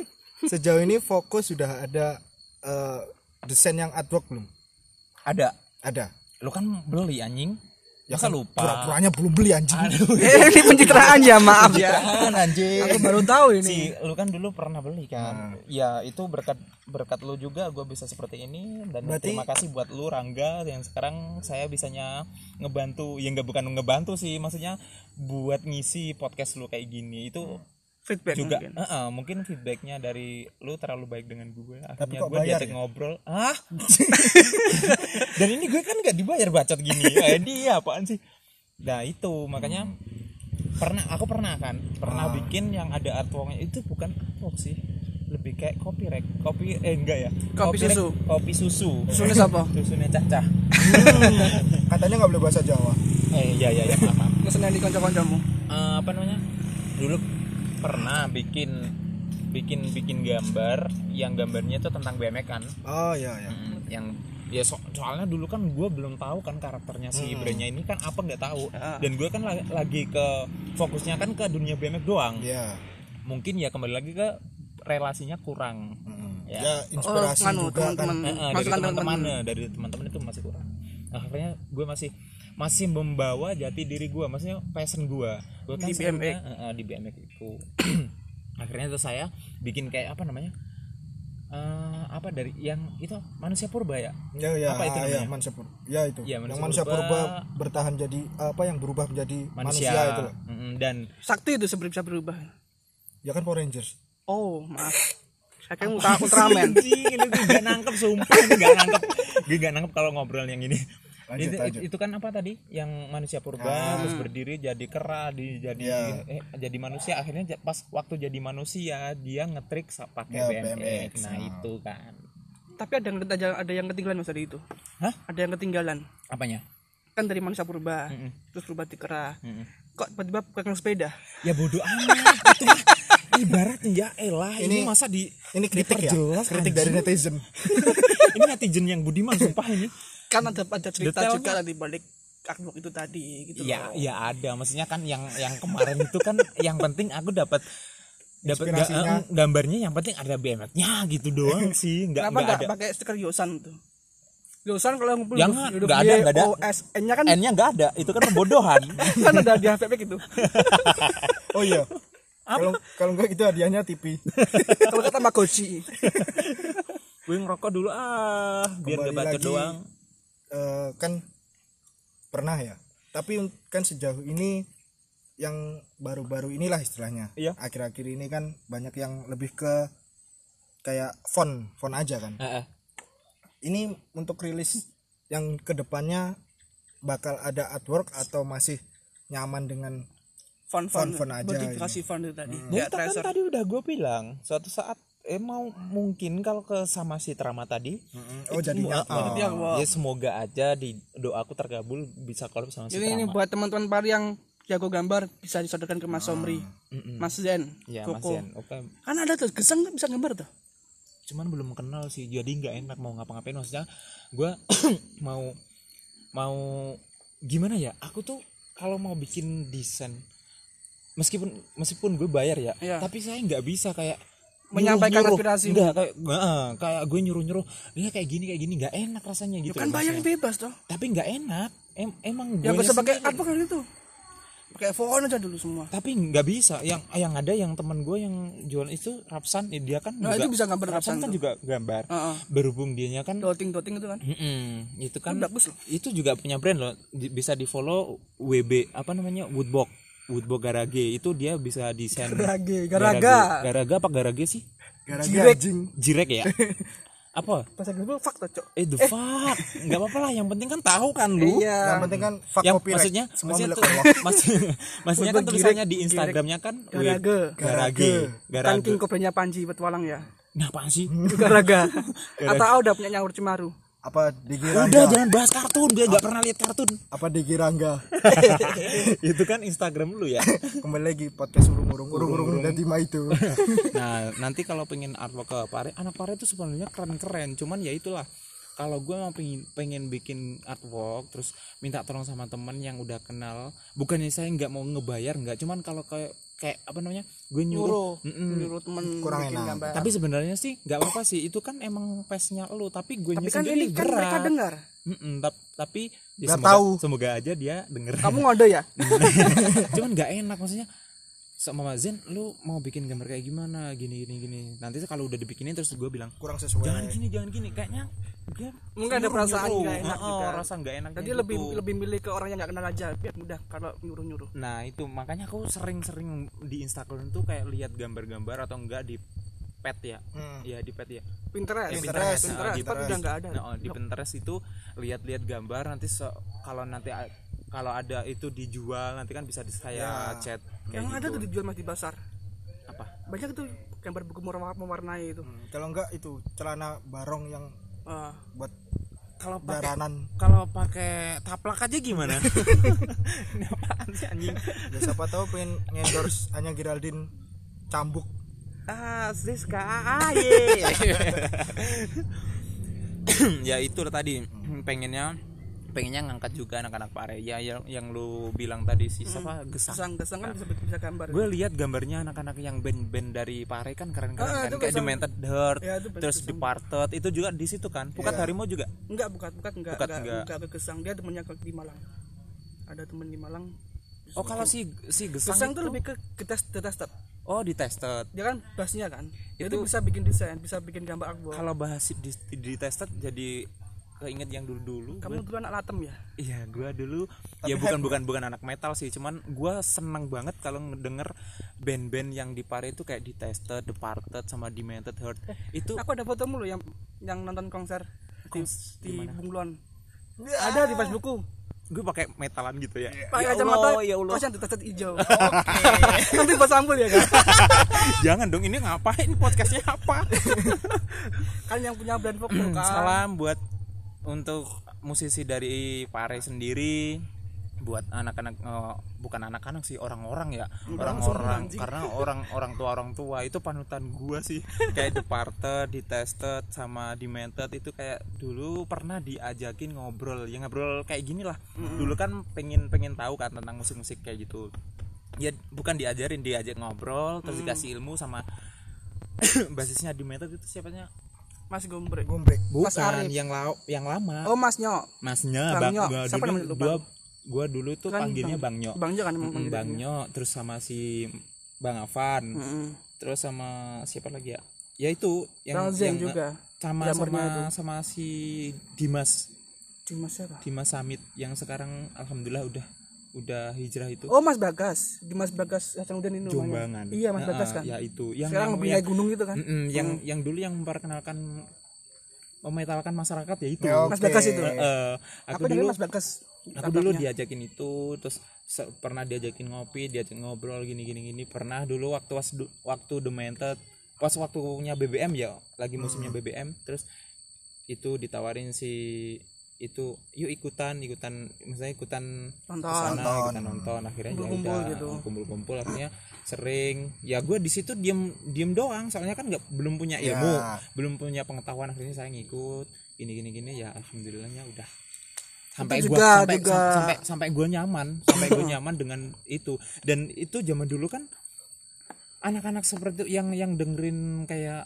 sejauh ini fokus sudah ada eh, desain yang advok belum? Ada. Ada? Lu kan beli anjing. Ya kan lupa? pura-puranya belum beli anjing. Eh, ini pencitraan ya, maaf. Ya. Jangan anjing. Aku baru tahu ini. si lu kan dulu pernah beli kan? Ya itu berkat berkat lu juga gue bisa seperti ini. Dan Berarti- terima kasih buat lu Rangga yang sekarang saya bisanya ngebantu. Ya nggak bukan ngebantu sih maksudnya buat ngisi podcast lu kayak gini itu Feedback juga mungkin. eh, eh, mungkin feedbacknya dari lu terlalu baik dengan gue akhirnya gue diajak ya? ngobrol. Ah dan ini gue kan nggak dibayar bacot gini. Eh, dia apaan sih? Nah itu. Makanya pernah aku pernah kan pernah bikin yang ada artworknya. Itu bukan artwork sih. Lebih kayak kopi rek kopi eh enggak ya? Kopi susu. kopi susu. Susunya siapa? susunya cacah. Katanya nggak boleh bahasa Jawa. Eh iya iya iya maaf, maaf. Mesen yang di konco-koncomu. Eh, apa namanya? Dulu pernah bikin bikin bikin gambar. Yang gambarnya itu tentang BMX kan. Oh ya ya Mm, yang ya so- soalnya dulu kan gue belum tahu kan karakternya si brandnya ini kan apa nggak tahu. Ah. dan gue kan la- lagi ke fokusnya kan ke dunia BMX doang. Ya mungkin ya kembali lagi ke relasinya kurang. Mm. Ya. ya inspirasi Oh, juga kan. teman-teman. Eh, eh, dari Masukan teman-teman eh, dari teman-teman itu masih kurang. Akhirnya gue masih masih membawa jati diri gue maksudnya passion gue gue kan Di BMX. eh, eh, di BMX itu akhirnya tuh saya bikin kayak apa namanya Eh, apa dari yang itu manusia purba ya ya ya Apa itu ya namanya? manusia purba ya itu Iya, yang manusia manusia purba. purba bertahan jadi apa yang berubah menjadi manusia, manusia, itu loh. Dan Sakti itu sebenarnya bisa berubah. ya kan Power Rangers Oh, maaf. Saya Ultra Ultraman. anjing ini gue gak nangkep sumpah ini gak nangkep gue gak nangkep kalau ngobrol yang ini Lanjut, itu, lanjut. itu kan apa tadi yang manusia purba terus berdiri jadi kera di jadi Ya. eh, jadi manusia akhirnya pas waktu jadi manusia dia ngetrik pakai Ya, BMX. BMX, nah ah. itu kan Tapi ada yang ada, ada yang ketinggalan Mas dari itu. Hah? Ada yang ketinggalan. apanya Kan dari manusia purba, Mm-mm. terus berubah di kera. Mm-mm. Kok tiba-tiba pegang sepeda? ya bodoh amat itu mah ibaratnya ya elah ini, Ini- masa di ini kritik ya kritik dari anjing. netizen ini netizen yang budiman sumpah ini Kan ada ada cerita Detailnya. juga di balik artwork itu tadi gitu ya loh. ya ada maksudnya kan yang yang kemarin itu kan yang penting aku dapat dapat ga- eh, gambarnya yang penting ada BMX-nya gitu doang sih nggak Kenapa nggak enggak ada pakai stiker Yosan tuh? Yosan kalau ngumpul hidup nggak ada, nggak ada. N-nya kan N-nya nggak ada itu kan pembodohan kan ada di HVP gitu. oh iya kalau kalau enggak itu hadiahnya TV kalau kata Tamagotchi. gue ngerokok dulu ah biar Kembali nggak bacot lagi, doang eh, kan pernah ya. Tapi kan sejauh ini yang baru-baru inilah istilahnya. Iya. akhir-akhir ini kan banyak yang lebih ke kayak font font aja kan. Heeh. ini untuk rilis yang ke depannya bakal ada artwork atau masih nyaman dengan Fun fun, Fun-fun aja Modifikasi fun itu tadi. Ya, Kayak kan tadi udah gue bilang suatu saat eh mau mungkin kalau ke sama si Trama tadi oh jadi Semua- oh, Jadi aku bawa. ya semoga aja di doaku terkabul bisa collab sama si ini Trama buat teman-teman par yang jago gambar bisa disodorkan ke Mas Somri, Mas Zen, ya Mas Koko. Zen oke Kan ada tuh geseng tuh bisa gambar tuh. cuman belum kenal sih jadi nggak enak mau ngapa-ngapain maksudnya gue mau mau gimana ya aku tuh kalau mau bikin desain meskipun meskipun gue bayar ya Iya. tapi saya nggak bisa kayak Menyampaikan nyuruh-nyuruh. aspirasi. nggak kayak nggak, eh, kayak gue nyuruh nyuruh ya kayak gini kayak gini nggak enak rasanya gitu kan loh, bayar maksudnya. bebas toh. tapi nggak enak em emang gue Ya bisa pakai artwork kan itu. pakai phone aja dulu semua tapi nggak bisa yang yang ada yang teman gue yang jual itu Rapsan eh, dia kan Nah, juga, itu bisa gambar Rapsan Rapsan kan tuh. juga gambar Heeh. berhubung dianya kan doting doting itu kan Mm-mm, itu kan bagus loh. itu juga punya brand loh Di- bisa di follow WB apa namanya Woodbox Woodbox Garage itu dia bisa desain Garage, Garage. garaga. Garaga apa Garage sih? Gara-gara Jirek. Jirek ya? Apa? Bahasa Google fuck tuh cok. Eh the fuck. Nggak apa-apa lah yang penting kan tahu kan lu. Iya. Yang penting kan fuck yang copyright. maksudnya semua maksudnya tuh, maksud, maksudnya kan tulisannya di Instagramnya kan Garage. Garage. Kan Garage. King kobranya Panji petualang ya. Nah apaan sih? Garaga atau udah punya nyaur Cimaru apa Digi udah jangan bahas kartun dia nggak pernah lihat kartun. apa Digi Rangga itu kan Instagram lu ya? Kembali lagi podcast urung-urung. Urung-urung. Dan Tima itu. Nah nanti kalau pengen artwork ke pare anak pare itu sebenarnya keren-keren. Cuman ya itulah kalau gue mau pengen, pengen bikin artwork terus minta tolong sama temen yang udah kenal bukannya saya nggak mau ngebayar nggak. Cuman kalau kayak kayak apa namanya gue nyuruh. Nyuruh. Nyuruh temen Kurang bikin enak. gambar. Tapi sebenarnya sih nggak apa-apa sih itu kan emang pasnya lu tapi gue tapi kan sendiri ini kan mereka dengar. Tap- tapi ya Nggak semoga, tahu. semoga aja dia denger. Kamu ngode ya? Cuman nggak enak maksudnya sama Mama Zen lu mau bikin gambar kayak gimana? Gini gini gini. Nanti kalau udah dibikinin terus gue bilang kurang sesuai. Jangan gini jangan gini. Kayaknya dia Mungkin ada perasaan nggak enak oh, juga. rasa nggak enak jadi lebih lebih milih ke orang yang nggak kenal aja biar mudah kalau nyuruh nyuruh nah itu. Makanya aku sering-sering di Instagram tuh kayak lihat gambar-gambar atau enggak di pet ya. Hmm. ya di pet ya. Pinterest. Ya, Pinterest. Pinterest, Pinterest, ah, di Tapi udah nggak ada. Nah, oh, di Pinterest itu lihat-lihat gambar nanti se- kalau nanti kalau ada itu dijual nanti kan bisa di saya chat kayak yang ada gitu. tuh dijual mas di pasar. Apa? Banyak tuh gambar buku mewarna- mewarnai itu. Hmm, kalau enggak itu celana barong yang Ah, buat kalau pakai kalau pakai taplak aja gimana? Ini apaan sih anjing? Ya siapa tahu pengen endorse hanya Geraldine cambuk. Ah Siska aye. Ya itu tadi pengennya pengennya ngangkat juga anak-anak pare ya yang, yang lu bilang tadi sih siapa? Gesang. Gesang gesang kan bisa bisa gambar gue lihat gambarnya anak-anak yang band-band dari Pare kan keren-keren Ah, kan itu kayak Gesang. Demented Heart Ya, itu terus Gesang. Departed itu juga di situ kan? Pukat Harimau juga? Enggak bukan bukan enggak Bukan, enggak, enggak. enggak ke gesang. Dia temennya di Malang. Ada temen di Malang. Oh kalau si si Gesang, gesang itu? tuh lebih ke kita tested oh di tested dia kan? Bassnya kan? Jadi Itu- bisa bikin desain bisa bikin gambar artwork. kalau bahas di, di tested jadi keinget yang dulu-dulu kamu dulu anak latem ya Iya, gua dulu ya bukan bukan bukan anak metal sih, cuman gua seneng banget kalau ngedenger band-band yang di Pare itu kayak di Tested, Departed sama Demented Heart. Itu aku ada fotomu loh yang yang nonton konser di, Kons- di gimana? Bunglon ada di Facebookku gue pakai metalan gitu ya. pakai Ya kacamata ya Allah. yang tetet hijau nanti pas sampul ya kan Jangan dong, ini ngapain podcastnya apa? kan yang punya brand vokal kan Salam buat untuk musisi dari Pare sendiri buat anak-anak eh, bukan anak-anak sih orang-orang ya. Orang-orang karena orang-orang tua orang tua itu panutan gua sih. Kayak Departed, Detested sama Demented itu kayak dulu pernah diajakin ngobrol ya ngobrol kayak gini lah. Dulu kan pengen pengen tahu kan tentang musik-musik kayak gitu. Ya bukan diajarin diajak ngobrol terus dikasih ilmu sama basisnya Demented itu siapanya Mas Gombrek gombrek Mas bukan Arif. yang lau yang lama oh Mas Nyo masnya Bang bang, Nyo. gua Siapa dulu namanya lu, gua Bang? gua dulu tuh Kan panggilnya Bang- bang nyo Bang Nyo kan emang Mm, panggilnya. bang nyo terus sama si bang Avan Mm-mm. terus sama siapa lagi ya ya itu yang yang- juga sama sama itu. sama si Dimas Cuma siapa Dimas Samit yang sekarang alhamdulillah udah udah hijrah itu? Oh Mas Bagas. Di Mas Bagas Hasanuddin ini namanya. Jombangan. Iya Mas Ah, Bagas ah, kan? ya itu. Yang sekarang yang, lebih yang, naik gunung gitu kan? Mm-mm, yang yang dulu yang memperkenalkan memetalkan masyarakat ya itu. Ya, Mas. Bagas itu. Eh, aku aku dengar dulu Mas Bagas aku dulu diajakin itu terus pernah diajakin ngopi diajak ngobrol gini gini gini. Pernah dulu waktu was, waktu demented pas waktunya BBM ya lagi musimnya BBM terus itu ditawarin si itu yuk ikutan ikutan misalnya ikutan Nonton. ke sana, Nonton. ikutan nonton akhirnya ya Kumpul-kumpul udah gitu. kumpul-kumpul akhirnya sering ya gue di situ diem diem doang soalnya kan nggak belum punya Ya. ilmu belum punya pengetahuan akhirnya saya ngikut gini gini gini ya alhamdulillahnya udah sampai Itu gua juga- sampai juga- sampai sampai gua nyaman sampai gua nyaman dengan itu dan itu zaman dulu kan anak-anak seperti itu yang yang dengerin kayak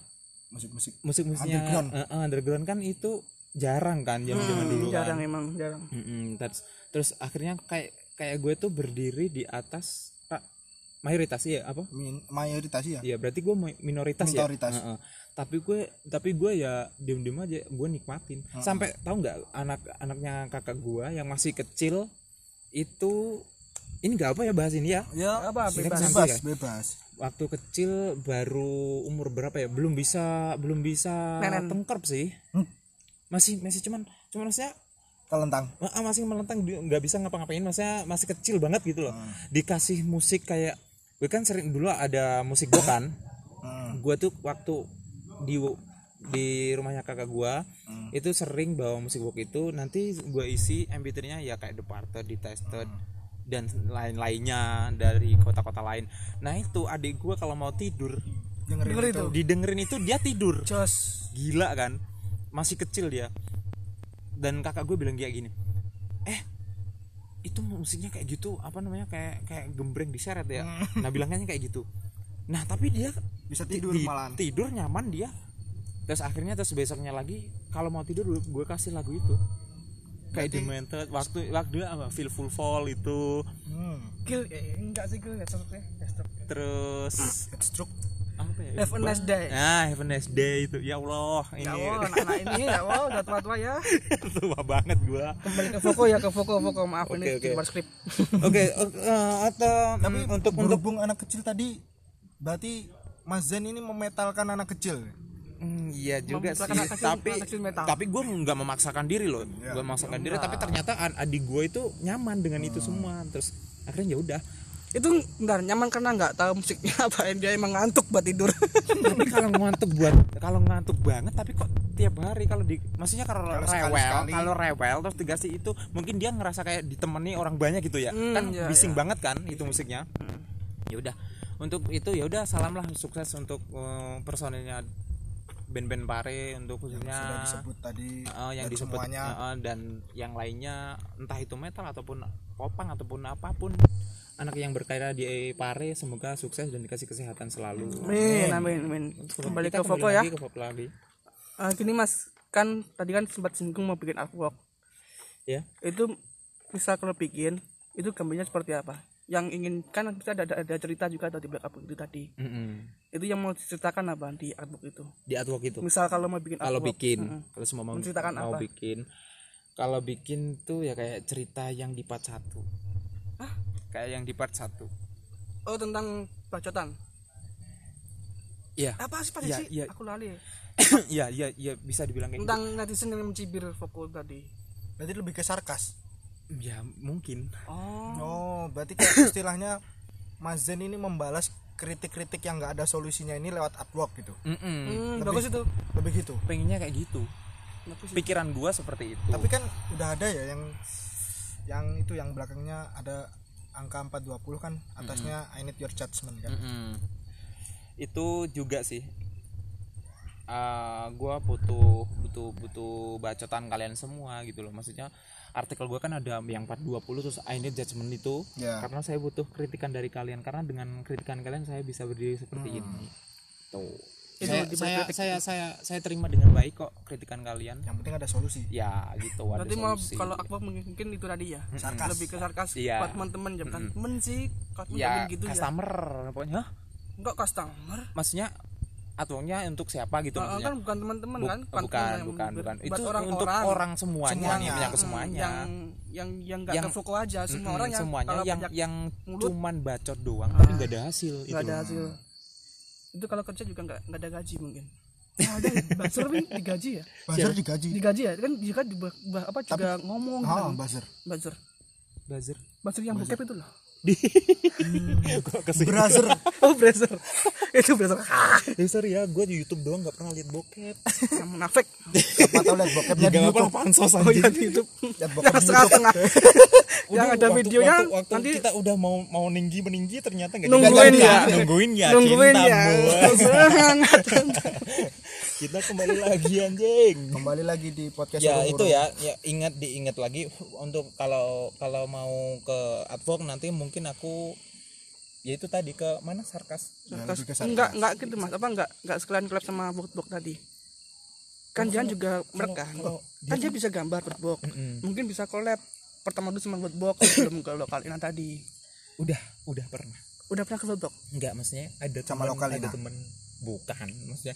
musik-musik musik-musiknya Underground. eh, eh, underground kan itu jarang kan zaman zaman dulu kan jarang emang jarang Mm-mm, terus terus akhirnya kayak kayak gue tuh berdiri di atas pak mayoritas ya apa Min- mayoritas ya Iya berarti gue minoritas, Minoritas. ya. Heeh. Tapi gue tapi gue ya diem diem aja gue nikmatin. Sampai tahu nggak anak anaknya kakak gue yang masih kecil itu ini nggak apa ya bahas ini ya. ya Apa, bebas. bebas ya? bebas Waktu kecil baru umur berapa ya? Belum bisa belum bisa Nenen. tengkerp sih. Hmm. Masih masih cuman cuman maksudnya telentang ah, masih melentang nggak bisa ngapa-ngapain maksudnya masih kecil banget gitu loh. Dikasih musik kayak gue kan sering dulu ada musik box kan. Hmm. gue tuh waktu di di rumahnya kakak gue Hmm. itu sering bawa musik box itu nanti gue isi MP3-nya ya kayak Departed, Detested Hmm. dan lain-lainnya dari kota-kota lain. Nah itu adik gue kalau mau tidur dengerin Denger itu itu. didengerin itu dia tidur. Jos. Gila kan? Masih kecil dia. Dan kakak gue bilang kayak gini, eh itu musiknya kayak gitu apa namanya kayak kayak gembreng diseret ya. Nah bilangnya kayak gitu. Nah tapi dia bisa tidur di- malahan tidur nyaman dia terus akhirnya terus besoknya lagi kalau mau tidur gue, kasih lagu itu kayak demented waktu waktu apa feel full fall itu hmm. Kill eh, enggak sih kill ya. Terus stroke apa ya? Have a nice day. nah have a nice day itu. Ya Allah Ya ini Allah, anak-anak ini ya Allah udah tua-tua ya. tua banget gue Kembali ke Foko ya, ke Foko, Foko maaf ini Oke, oke. di luar skrip. oke eh, atau tapi mm, untuk untuk berhubung anak kecil tadi berarti Mas Zen ini memetalkan anak kecil. Hmm, iya juga sih. kecil- tapi tapi gue nggak memaksakan diri loh. Gue memaksakan diri tapi ternyata adik gue itu nyaman dengan itu semua. Terus akhirnya ya udah Itu bentar nyaman karena nggak tahu musiknya apa dia emang ngantuk buat tidur. tapi kalau ngantuk buat kalau ngantuk banget tapi kok tiap hari kalau di maksudnya kalau, Kalau rewel sekali-sekali. kalau rewel terus dikasih itu mungkin dia ngerasa kayak ditemani orang banyak gitu ya. Hmm, kan iya, bising banget kan itu musiknya. Ya udah untuk itu ya udah salam lah sukses untuk eh, personilnya band-band pare untuk khususnya sudah disebut tadi eh, yang disebut semuanya. eh, dan yang lainnya entah itu metal ataupun popang ataupun apa pun anak yang berkarya di pare semoga sukses dan dikasih kesehatan selalu Amin, amin, amin. Kembali ke Foko ya. lagi ke Foko lagi. Eh, gini Mas, kan tadi kan sempat singgung mau bikin artwork. Ya. Itu bisa kalau bikin itu gambarnya seperti apa? Yang ingin kan bisa ada, ada, ada cerita juga atau di artwork itu tadi. Mm-mm. Itu yang mau diceritakan apa di artwork itu? Di artwork itu. Misal kalau mau bikin Kalau bikin, mm-mm. kalau semua mau, Menceritakan mau apa? bikin, kalau bikin tuh ya kayak cerita yang di part satu. Hah? Kayak yang di part satu. Oh tentang bacotan. Iya. Apa sih Pak Iya, sih? iya. Aku lali. Iya, iya, iya bisa dibilang kayak Tentang netizen yang mencibir Foko tadi. berarti lebih ke sarkas gitu. Ya mungkin. Oh. oh berarti kayak istilahnya Mas Zen ini membalas kritik-kritik yang nggak ada solusinya ini lewat artwork gitu Mm-mm. Hmm, Lebih- bagus itu. lebih gitu Pengennya kayak gitu. Bagus itu. Pikiran gua seperti itu. tapi kan udah ada ya yang yang itu yang belakangnya ada angka 420 kan atasnya I need your judgment kan Mm-mm. Itu juga sih. Uh, gua butuh butuh butuh bacotan kalian semua gitu loh. Maksudnya artikel gua kan ada yang 420 terus I need judgment itu Ya. karena saya butuh kritikan dari kalian karena dengan kritikan kalian saya bisa berdiri seperti ini. Tuh. Itu Saya, di saya, kritik saya saya saya terima dengan baik kok kritikan kalian. yang penting ada solusi Ya gitu ada mau kalau artwork mungkin itu tadi ya. Sarkas. Lebih ke sarkas Iya. buat teman-teman ya bukan temen sih. Ya gitu ya. customer pokoknya. Hah? Enggak customer. Maksudnya artworknya untuk siapa gitu Ah, maksudnya? kan bukan teman-teman kan bukan bukan bukan itu orang-orang untuk orang semuanya, Semuanya. yang semuanya yang yang yang nggak Foko aja semua Mm-mm, orang yang semuanya yang yang mulut. cuman bacot doang tapi nggak ada hasil nggak itu ada hasil itu kalau kerja juga nggak nggak ada gaji mungkin. Oh, ada buzzer tapi digaji ya? Buzzer digaji. Digaji ya? Kan juga di apa juga ngomong gitu ah kan. buzzer buzzer buzzer buzzer yang bokep itu loh kok ke sini. Buzzer oh buzzer itu buzzer Eh, sorry ya gue di YouTube doang nggak pernah lihat bokep. Yang munafik siapa tahu lihat bokepnya di Juga nggak YouTube. pansos oh ya aja. di YouTube. Lihat bokep yang di setengah tengah yang ada waktu, videonya waktu, waktu nanti kita udah mau mau ninggi meninggi ternyata nggak nungguin ya. Nungguin ya nungguin ya. sangat kita kembali lagi anjing. Kembali lagi di podcast ya Urung itu ya. Ya ingat diingat lagi untuk kalau kalau mau ke advok nanti mungkin aku ya itu tadi ke mana? Sarkas? Ya, lebih ke sarkas. enggak enggak gitu mas. Apa enggak? Enggak sekalian collab sama book tadi. Kan dia juga merekam kalau kan dia bisa gambar book Mm-mm. mungkin bisa collab pertama dulu buat box sebelum ke lokal Ina tadi. Udah udah pernah. Udah pernah ke box Enggak, maksudnya ada Sama temen, lokal ada temen. Bukan, maksudnya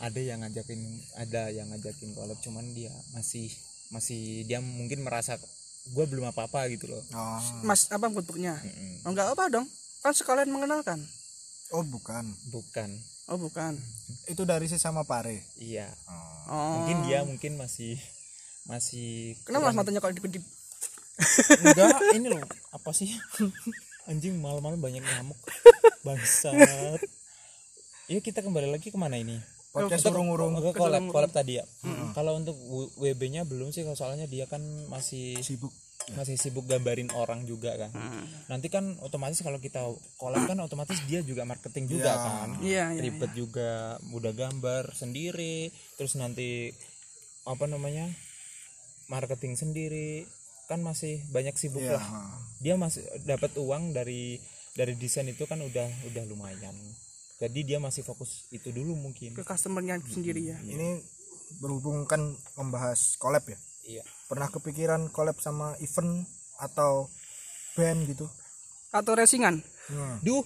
ada yang ngajakin ada yang ngajakin collab cuman dia masih masih dia mungkin merasa gue belum apa-apa gitu loh. oh, mas apa boxnya Mm-mm. oh, enggak apa dong. Kan sekalian mengenalkan. Oh bukan. Bukan. oh bukan. Itu dari sesama pare? Iya. oh. oh. Mungkin dia mungkin masih masih kenapa mas matanya kalau dipedip enggak ini loh. Apa sih? Anjing malam-malam banyak nyamuk bangsat. Yuk kita kembali lagi ke mana ini podcast urung-urung ke collab collab tadi ya? Kalau untuk WB nya belum sih soalnya dia kan masih sibuk. masih sibuk gambarin orang juga kan. Nanti kan otomatis kalau kita collab kan otomatis dia juga marketing juga Iya. kan. Iya iya ribet juga mudah gambar sendiri terus nanti apa namanya marketing sendiri. Kan masih banyak sibuk Iya. lah. Dia masih dapat uang dari dari desain itu kan udah udah lumayan jadi dia masih fokus itu dulu mungkin. Ke customernya sendiri ya. Ini berhubung kan membahas collab ya? Iya. Pernah kepikiran collab sama event atau band gitu? Atau racingan? Hmm. duh.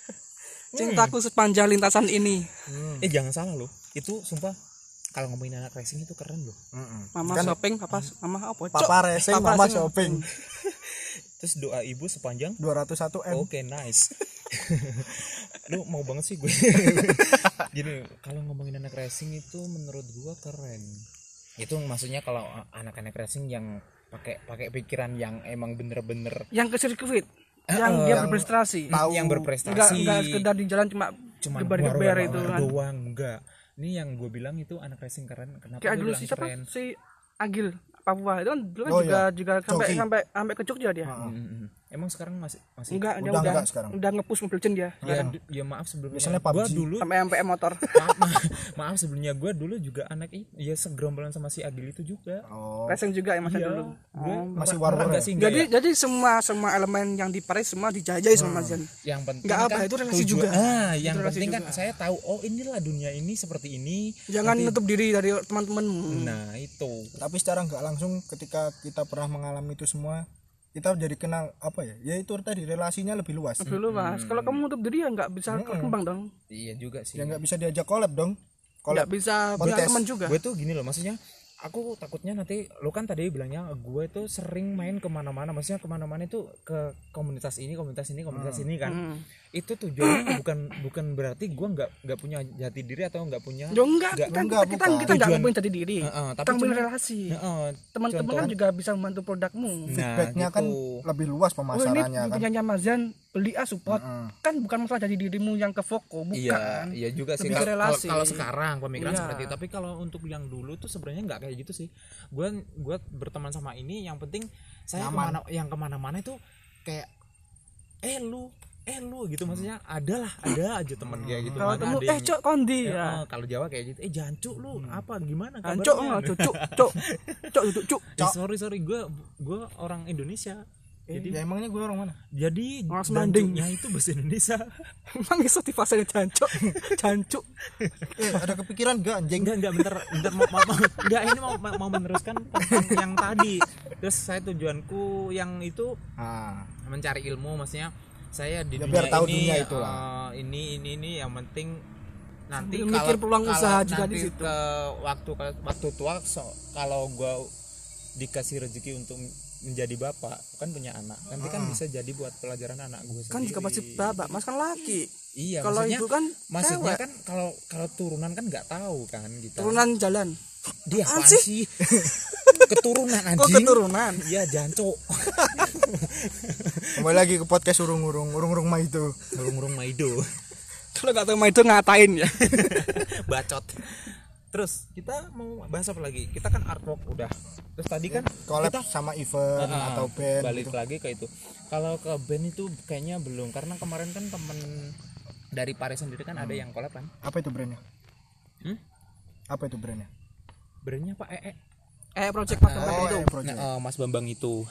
Cintaku sepanjang lintasan ini. Hmm. eh jangan salah loh. Itu sumpah kalau ngomongin anak racing itu keren loh. Mm-mm. mama Kan shopping papa mama apa Cok? papa racing Papa mama racing. shopping. Terus doa ibu sepanjang? 201 m. Oke nice. Lu mau banget sih gue. Gini kalau ngomongin anak racing itu menurut gua keren. Itu maksudnya kalau anak-anak racing yang pakai pakai pikiran yang emang bener-bener yang ke sirkuit yang dia yang berprestasi tahu yang enggak berprestasi. enggak sekedar di jalan cuma cuma gebar-gebar itu kan doang enggak. Ini yang gue bilang itu anak racing keren. Kenapa kayak gue dulu si siapa keren? si Agil Papua itu kan dulu kan Oh, juga iya. juga sampai sampai sampai ke Jogja dia Mm, mm, mm. Emang sekarang masih masih? Enggak Udah udah enggak sekarang. udah ngepush Mobile Legends dia. Ya, ya maaf sebelumnya. Biasanya gua PUBG. dulu sampai MPM motor. Maaf, maaf, maaf sebelumnya gue dulu juga anak itu ya segerombolan sama si Agil itu juga. Oh. Racing juga ya masa Iya, dulu. Gue masih war war-war ya? sih enggak jadi ya? jadi semua semua elemen yang di Paris semua dijajai sama Mas Jan yang penting Nggak apa, kan itu relasi tujuan- juga. ah yang relasi penting kan juga. saya tahu oh inilah dunia ini seperti ini. Jangan Nanti- nutup diri dari teman-temanmu. Nah itu. Tapi secara nggak langsung ketika kita pernah mengalami itu semua kita jadi kenal apa ya ya itu tadi relasinya lebih luas. Dulu mas kalau kamu nutup diri ya nggak bisa berkembang dong. Iya juga sih. Ya nggak bisa diajak collab dong. Nggak collab. bisa Podcast. punya teman juga. Gue tuh gini loh maksudnya aku takutnya nanti lo kan tadi bilangnya gue tuh sering main ke mana-mana maksudnya ke mana-mana itu ke komunitas ini komunitas ini komunitas ini kan Hmm. itu tujuannya bukan bukan berarti gue nggak nggak punya jati diri atau nggak punya Yo enggak, Nggak, kita, enggak, kita, kita, bukan. kita enggak Tujuan- ngomongin tadi diri. Heeh, kita tapi cuma- relasi. Heeh, Teman-teman kan juga bisa membantu produkmu. feedbacknya kan gitu. lebih luas Oh ini pemasarannya kan punya Mazan beli ah support. Mm. Kan bukan masalah jadi dirimu yang ke Foko, bukan. Iya, iya juga sih. Kalau- relasi. Kalau kalau sekarang pemikiran Iya. seperti itu, tapi kalau untuk yang dulu tuh sebenarnya nggak kayak gitu sih. Gue gue berteman sama ini, yang penting saya Nyaman. ke mana, yang ke mana-mana itu kayak eh lu, eh lu gitu maksudnya ada lah, ada aja teman kayak gitu. Kalau temu eh cok kondi Ya, ya. kalau Jawa kayak gitu, eh jancu lu, apa gimana kabarnya? Enggak cucuk, cok. Cok cuk cuk. Eh, sorry sorry, gue gue orang Indonesia. Jadi ya emangnya gue orang mana jadi Orang itu bahasa Indonesia. Emang iso di fase jancuk. Jancuk. eh ada kepikiran gak anjing enggak enggak bentar bentar mau, mau, mau- enggak ini mau mau meneruskan tentang yang tadi terus saya tujuanku yang itu ah mencari ilmu maksudnya saya di Ya, dunia biar tahu ini dunia itu lah. eh, ini ini ini yang penting nanti Sambil mikir peluang kalau usaha juga di situ. ke waktu waktu tua so- kalau gua dikasih rezeki untuk menjadi bapak kan punya anak nanti kan bisa jadi buat pelajaran anak gue Kan juga pasti babak, Mas kan laki. iya Kalau maksudnya ibu kan maksudnya cewek. kan kalau kalau turunan kan nggak tahu kan kita Turunan jalan. dia apaan sih? keturunan Kok anjing keturunan? iya janco kembali lagi ke podcast urung-urung urung-urung mah itu urung-urung maido Kalau nggak tahu itu ngatain ya. bacot terus kita mau bahas apa lagi? Kita kan artwork udah. Terus tadi kan collab kita sama event Ah, atau band balik gitu. lagi ke itu. Kalau ke band itu kayaknya belum karena kemarin kan temen dari Paris sendiri kan ada yang collab kan? Apa itu brandnya? Hmm? apa itu brandnya? Brandnya pak ee Eh project Mas Bambang oh itu. eh, project. Nah, eh, Mas Bambang itu.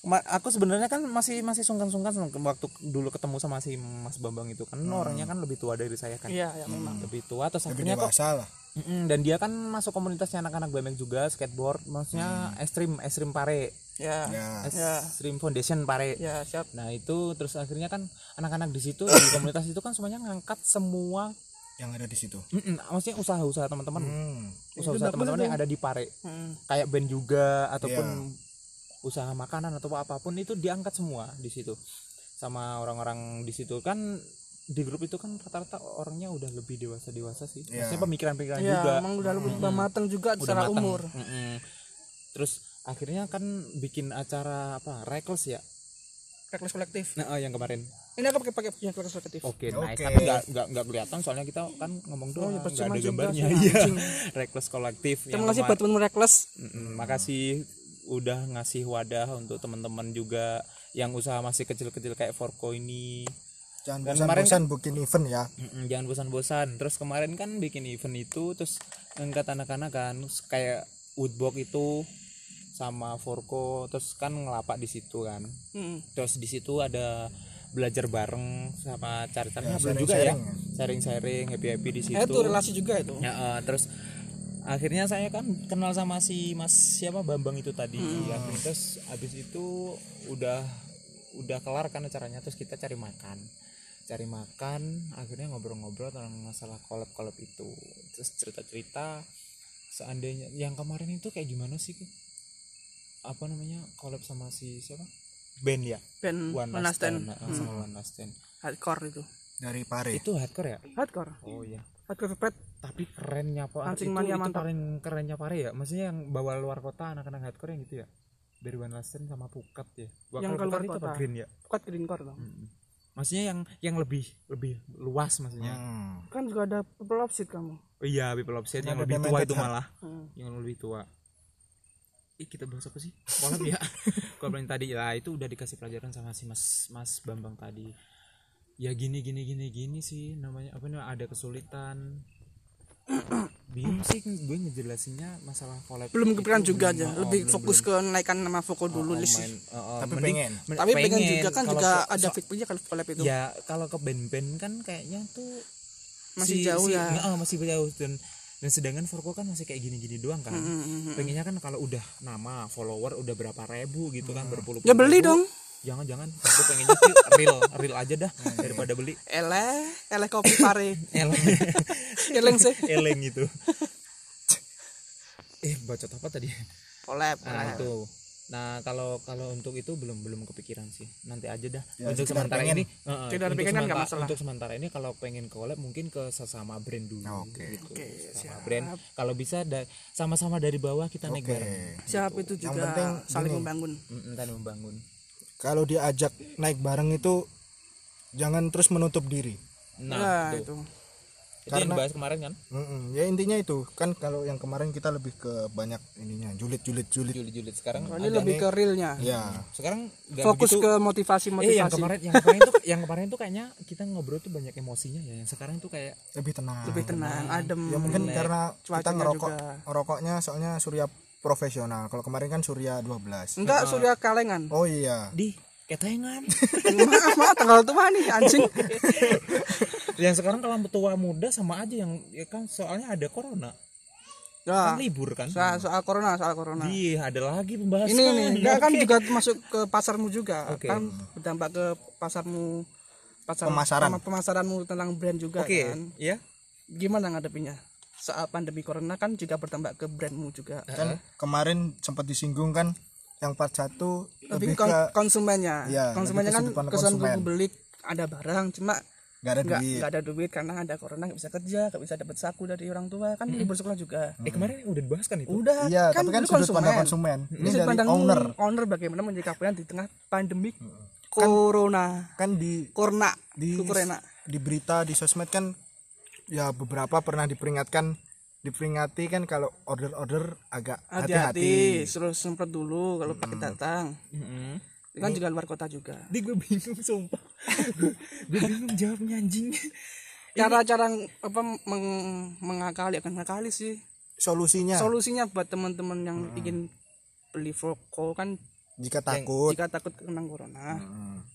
Ma- aku sebenarnya kan masih masih sungkan-sungkan waktu dulu ketemu sama si Mas Bambang itu. Kan orangnya kan lebih tua dari saya kan? Iya, ya memang. lebih tua terus lebih akhirnya kok. lah Mm-mm, dan dia kan masuk komunitasnya anak-anak BMX juga skateboard maksudnya ekstrim ekstrim pare ya Ya. ya ekstrim foundation pare ya siap nah itu terus akhirnya kan anak-anak di situ di komunitas itu kan semuanya ngangkat semua yang ada di situ. mm-mm, maksudnya usaha-usaha teman-teman Hmm. usaha-usaha teman-teman yang ada di pare Hmm. kayak band juga ataupun Iya. usaha makanan atau apa pun itu diangkat semua di situ sama orang-orang di situ kan di grup itu kan rata-rata orangnya udah lebih dewasa dewasa sih. Iya. maksudnya pemikiran-pemikiran ya juga. emang udah lebih matang juga udah secara matang. umur. Mm-mm. terus akhirnya kan bikin acara apa reckless ya? Reckless kolektif nah eh, yang kemarin. Ini aku pakai pakai yang reckless kolektif oke Oke. nice tapi nggak nggak nggak kelihatan soalnya kita kan ngomong doang ya, nggak ada gambarnya. iya. anjing. reckless kolektif terima kasih buat temen reckless. Mm-mm, makasih udah ngasih wadah untuk teman-teman juga yang usaha masih kecil-kecil kayak Forko ini Jangan Dan kemarin bosan-bosan bikin event ya. Jangan bosan-bosan. Terus kemarin kan bikin event itu terus ngangkat anak-anak kan. Kayak woodbox itu sama Forko terus kan ngelapak di situ kan. Hmm. terus di situ ada belajar bareng sama cari-carinya Ya, belum juga ya. Sharing-sharing sharing-sharing happy-happy di situ. Eh, itu relasi juga itu? Ya, eh, terus akhirnya saya kan kenal sama si Mas siapa? Bambang itu tadi. Akhirnya terus habis itu udah udah kelar kan acaranya. Terus kita cari makan. Cari makan, akhirnya ngobrol-ngobrol tentang masalah collab-collab itu. Terus cerita-cerita seandainya yang kemarin itu kayak gimana sih? Apa namanya? collab sama si siapa? Band ya? band One One Last Last Stand Stand. Nah, sama One Last Stand. hardcore itu dari Pare. Itu hardcore ya? hardcore Oh iya. hardcore pet tapi kerennya apa itu, mania itu mantap. paling kerennya pare ya maksudnya yang bawa luar kota anak-anak hardcore yang gitu ya dari One Last Stand sama Pukat ya Wah, Yang kalau keluar Pukat itu apa kota. Green ya bukan greencore dong Mm-mm. Maksudnya yang yang lebih lebih luas maksudnya Hmm. kan juga ada purple opsit kamu oh iya People of yang lebih tua itu malah Hmm. yang lebih tua Ih, kita bahas apa sih? Kolab ya. Kolab yang tadi lah itu udah dikasih pelajaran sama si Mas Mas Bambang tadi. Ya gini gini gini gini sih namanya apa namanya ada kesulitan. Bingung sih gue ngejelasinnya masalah collab. belum kepikiran juga aja oh, lebih belum- fokus belum. ke naikkan nama Voko dulu Oh, list oh, oh, Tapi mending- pengen. men- tapi pengen juga kan Kalau juga ke- ada so- fitnya kalau collab itu ya kalau ke band-band kan kayaknya tuh Masih jauh ya. Nggak, oh, masih jauh dan dan sedangkan Forko kan masih kayak gini-gini doang kan. Mm, mm, mm. Pengennya kan kalau udah nama follower udah berapa ribu gitu kan berpuluh ya beli dong Jangan jangan aku pengennya sih real real aja dah daripada beli eleh eleh kopi pare eleng eleng sih eleng itu. eh bacot apa tadi? collab Nah, itu. Nah, kalau kalau untuk itu belum belum kepikiran sih. Nanti aja dah. Ya, untuk sementara pengen. ini, Heeh, Sekedar untuk kan sementara- masalah. Untuk sementara ini kalau pengen collab mungkin ke sesama brand dulu Oke. gitu. Oke, Sama siap. brand. Kalau bisa da- sama-sama dari bawah kita naik Oke. bareng. siap itu Yang juga penting saling gini. membangun Mm, tadi membangun. Kalau diajak naik bareng itu jangan terus menutup diri. Nah, nah itu. itu Itu yang Karena- kemarin kan? Mm-mm. Ya intinya itu kan kalau yang kemarin kita lebih ke banyak ininya julid-julid julid. Julid-julid sekarang ini lebih nih. ke realnya Ya. sekarang fokus begitu- ke motivasi Eh, yang motivasi kemarin yang kemarin tuh yang kemarin tuh kayaknya kita ngobrol tuh banyak emosinya ya. Yang sekarang tuh kayak Lebih tenang. lebih tenang adem Ya mungkin karena kita ngerokok juga. rokoknya soalnya surya profesional. Kalau kemarin kan surya 12. enggak surya kalengan Oh iya. di ketengan. maaf maaf tanggal tua nih anjing yang sekarang kalau tua muda sama aja yang ya kan soalnya ada corona nah kan libur kan soal, soal corona soal corona Iya, ada lagi pembahasan. ini nih enggak kan juga masuk ke pasarmu juga Oke. kan berdampak ke pasarmu pasar Pemasaran. pemasaranmu tentang brand juga Oke, kan ya. gimana ngadepinya soal pandemi corona kan juga berdampak ke brandmu juga. Kan kemarin sempat disinggung kan yang part 1 lebih lebih kon- ke konsumennya. Iya, konsumennya lebih kan kesan konsumen. beli ada barang cuma nggak ada nggak duit. nggak ada duit karena ada corona nggak bisa kerja nggak bisa dapat saku dari orang tua. Kan libur sekolah juga. Eh kemarin udah dibahas kan itu? udah Iya, tapi kan sudut pandang konsumen. Ini sudut dari pandang owner. owner bagaimana menjaga brand di tengah pandemi corona. Kan di corona. di corona. di berita di sosmed kan ya beberapa pernah diperingatkan diperingati kan kalau order-order agak hati-hati suruh semprot dulu kalau pakai datang. Heeh. Itu kan juga luar kota juga. Di gue bingung sumpah. gue bingung jawabnya anjing. cara-cara apa meng- mengakali akan mengakali sih. Solusinya. Solusinya buat teman-teman yang ingin beli Voko kan jika takut. jika takut kena corona.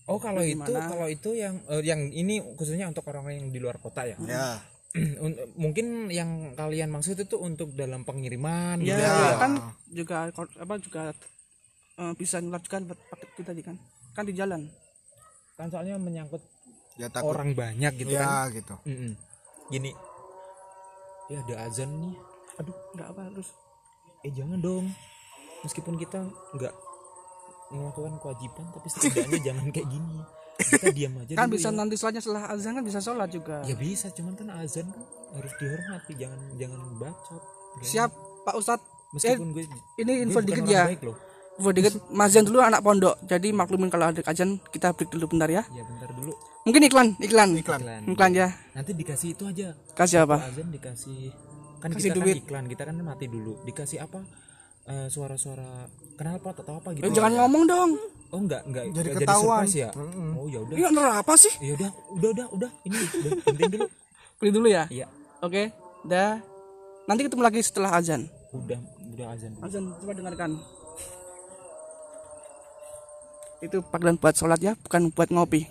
Oh, kalau itu Gimana? kalau itu yang eh, yang ini khususnya untuk orang yang di luar kota ya. ya. Un- mungkin yang kalian maksud itu untuk dalam pengiriman ya, gitu ya? kan juga apa juga eh, bisa buat paket itu tadi kan? Kan di jalan. Kan soalnya menyangkut ya takut. orang banyak gitu ya kan? gitu. Mm-mm. gini. Ya ada azan nih. Aduh. Nggak apa terus? Eh jangan dong. Meskipun kita nggak melakukan kewajiban tapi setidaknya jangan kayak gini kita diam aja kan bisa ya. nanti setelahnya setelah azan kan bisa sholat juga. Ya bisa cuman kan azan kan harus dihormati jangan jangan bacot Gak siap Pak Ustadz. Meskipun gue ini gue info bukan dikit ya. info dikit Mas Jan dulu anak pondok. Jadi maklumin kalau ada azan kita break dulu bentar ya. Ya bentar dulu. Mungkin iklan iklan. Iklan. Iklan iklan ya. Nanti dikasih itu aja. Kasih apa? Azan dikasih kan Kasih kita duit. kan iklan kita kan mati dulu. Dikasih apa Eh, suara-suara kenapa atau apa gitu. Eh, jangan ngomong dong. Oh enggak enggak. Jadi enggak ketahuan. surprise ya? Oh ya udah. Ini apa sih? Ya udah udah udah udah. Ini udah penting dulu. Beli dulu ya? Iya. Oke dah. Nanti ketemu lagi setelah azan. Udah udah azan dulu. azan coba dengarkan. Itu panggilan buat sholat ya bukan buat ngopi